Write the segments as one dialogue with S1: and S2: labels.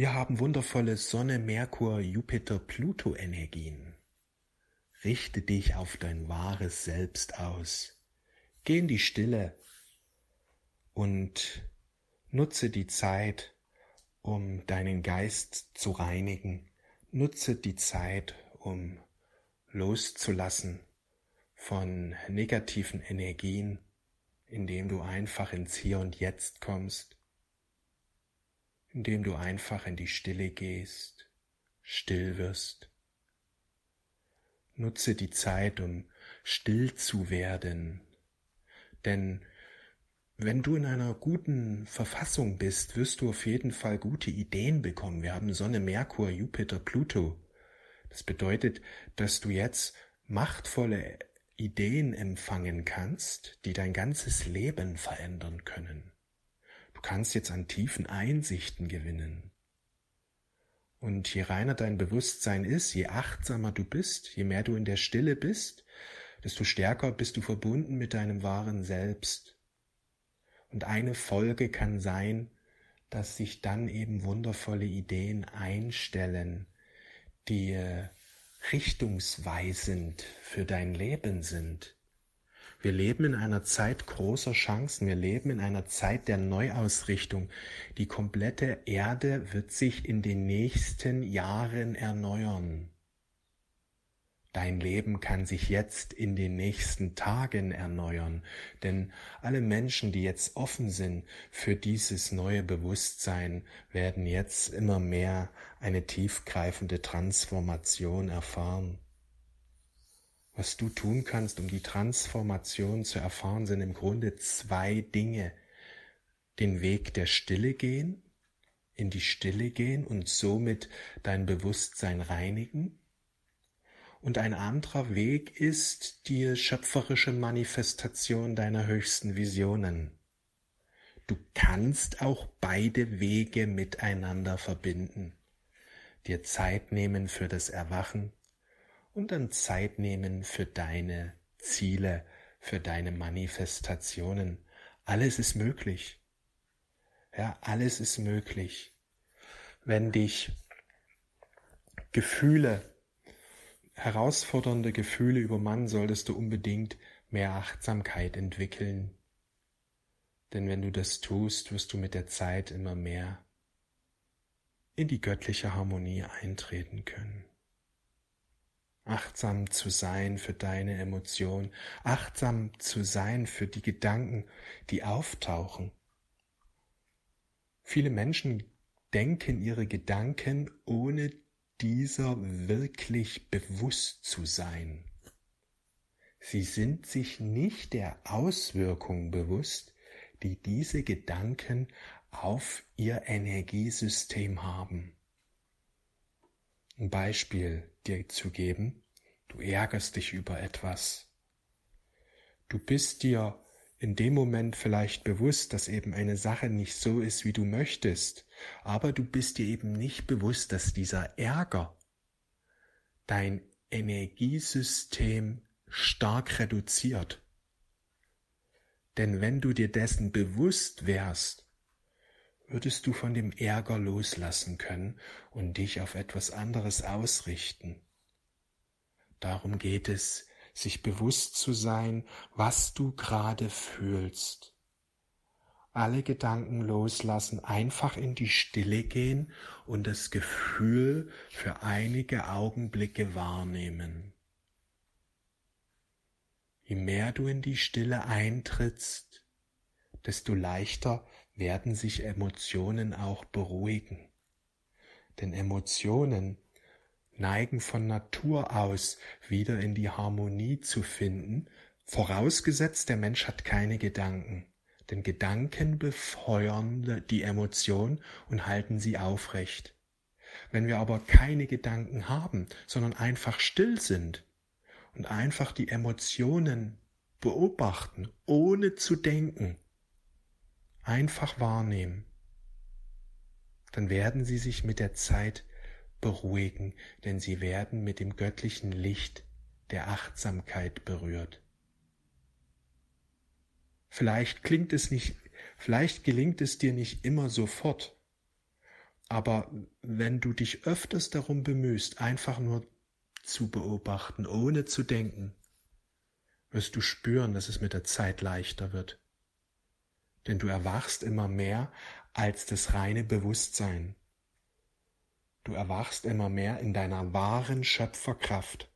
S1: Wir haben wundervolle Sonne, Merkur, Jupiter, Pluto-Energien. Richte dich auf dein wahres Selbst aus. Geh in die Stille und nutze die Zeit, um deinen Geist zu reinigen. Nutze die Zeit, um loszulassen von negativen Energien, indem du einfach ins Hier und Jetzt kommst, indem du einfach in die Stille gehst, still wirst. Nutze die Zeit, um still zu werden, denn wenn du in einer guten Verfassung bist, wirst du auf jeden Fall gute Ideen bekommen. Wir haben Sonne, Merkur, Jupiter, Pluto. Das bedeutet, dass du jetzt machtvolle Ideen empfangen kannst, die dein ganzes Leben verändern können. Du kannst jetzt an tiefen Einsichten gewinnen. Und je reiner dein Bewusstsein ist, je achtsamer du bist, je mehr du in der Stille bist, desto stärker bist du verbunden mit deinem wahren Selbst. Und eine Folge kann sein, dass sich dann eben wundervolle Ideen einstellen, die äh, richtungsweisend für dein Leben sind. Wir leben in einer Zeit großer Chancen, wir leben in einer Zeit der Neuausrichtung. Die komplette Erde wird sich in den nächsten Jahren erneuern. Dein Leben kann sich jetzt in den nächsten Tagen erneuern, denn alle Menschen, die jetzt offen sind für dieses neue Bewusstsein, werden jetzt immer mehr eine tiefgreifende Transformation erfahren. Was du tun kannst, um die Transformation zu erfahren, sind im Grunde zwei Dinge. Den Weg der Stille gehen, in die Stille gehen und somit dein Bewusstsein reinigen und ein anderer Weg ist die schöpferische Manifestation deiner höchsten Visionen. Du kannst auch beide Wege miteinander verbinden, dir Zeit nehmen für das Erwachen und dann Zeit nehmen für deine Ziele, für deine Manifestationen. Alles ist möglich. Ja, alles ist möglich. Wenn dich Gefühle herausfordernde Gefühle übermannen, solltest du unbedingt mehr Achtsamkeit entwickeln. Denn wenn du das tust, wirst du mit der Zeit immer mehr in die göttliche Harmonie eintreten können. Achtsam zu sein für deine Emotionen, achtsam zu sein für die Gedanken, die auftauchen. Viele Menschen denken ihre Gedanken, ohne dieser wirklich bewusst zu sein. Sie sind sich nicht der Auswirkung bewusst, die diese Gedanken auf ihr Energiesystem haben. Ein Beispiel dir zu geben, du ärgerst dich über etwas. Du bist dir in dem Moment vielleicht bewusst, dass eben eine Sache nicht so ist, wie du möchtest, aber du bist dir eben nicht bewusst, dass dieser Ärger dein Energiesystem stark reduziert. Denn wenn du dir dessen bewusst wärst, würdest du von dem Ärger loslassen können und dich auf etwas anderes ausrichten. Darum geht es sich bewusst zu sein, was du gerade fühlst. Alle Gedanken loslassen, einfach in die Stille gehen und das Gefühl für einige Augenblicke wahrnehmen. Je mehr du in die Stille eintrittst, desto leichter werden sich Emotionen auch beruhigen. Denn Emotionen neigen von Natur aus wieder in die Harmonie zu finden, vorausgesetzt der Mensch hat keine Gedanken. Denn Gedanken befeuern die Emotion und halten sie aufrecht. Wenn wir aber keine Gedanken haben, sondern einfach still sind und einfach die Emotionen beobachten, ohne zu denken, einfach wahrnehmen, dann werden sie sich mit der Zeit beruhigen, denn sie werden mit dem göttlichen Licht der Achtsamkeit berührt. Vielleicht klingt es nicht, vielleicht gelingt es dir nicht immer sofort, Aber wenn du dich öfters darum bemühst, einfach nur zu beobachten, ohne zu denken, wirst du spüren, dass es mit der Zeit leichter wird. Denn du erwachst immer mehr als das reine Bewusstsein. Du erwachst immer mehr in deiner wahren Schöpferkraft.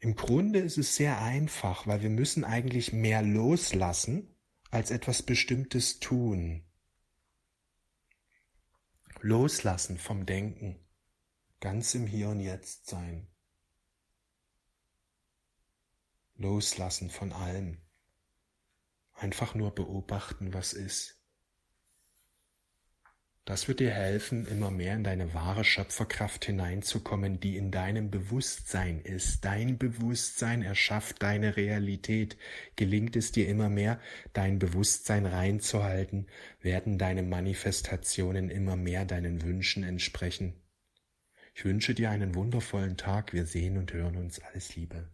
S1: Im Grunde ist es sehr einfach, weil wir müssen eigentlich mehr loslassen, als etwas Bestimmtes tun. Loslassen vom Denken, ganz im Hier und Jetzt sein. Loslassen von allem. Einfach nur beobachten, was ist. Das wird dir helfen, immer mehr in deine wahre Schöpferkraft hineinzukommen, die in deinem Bewusstsein ist. Dein Bewusstsein erschafft deine Realität. Gelingt es dir immer mehr, dein Bewusstsein reinzuhalten, werden deine Manifestationen immer mehr deinen Wünschen entsprechen. Ich wünsche dir einen wundervollen Tag. Wir sehen und hören uns. Alles Liebe.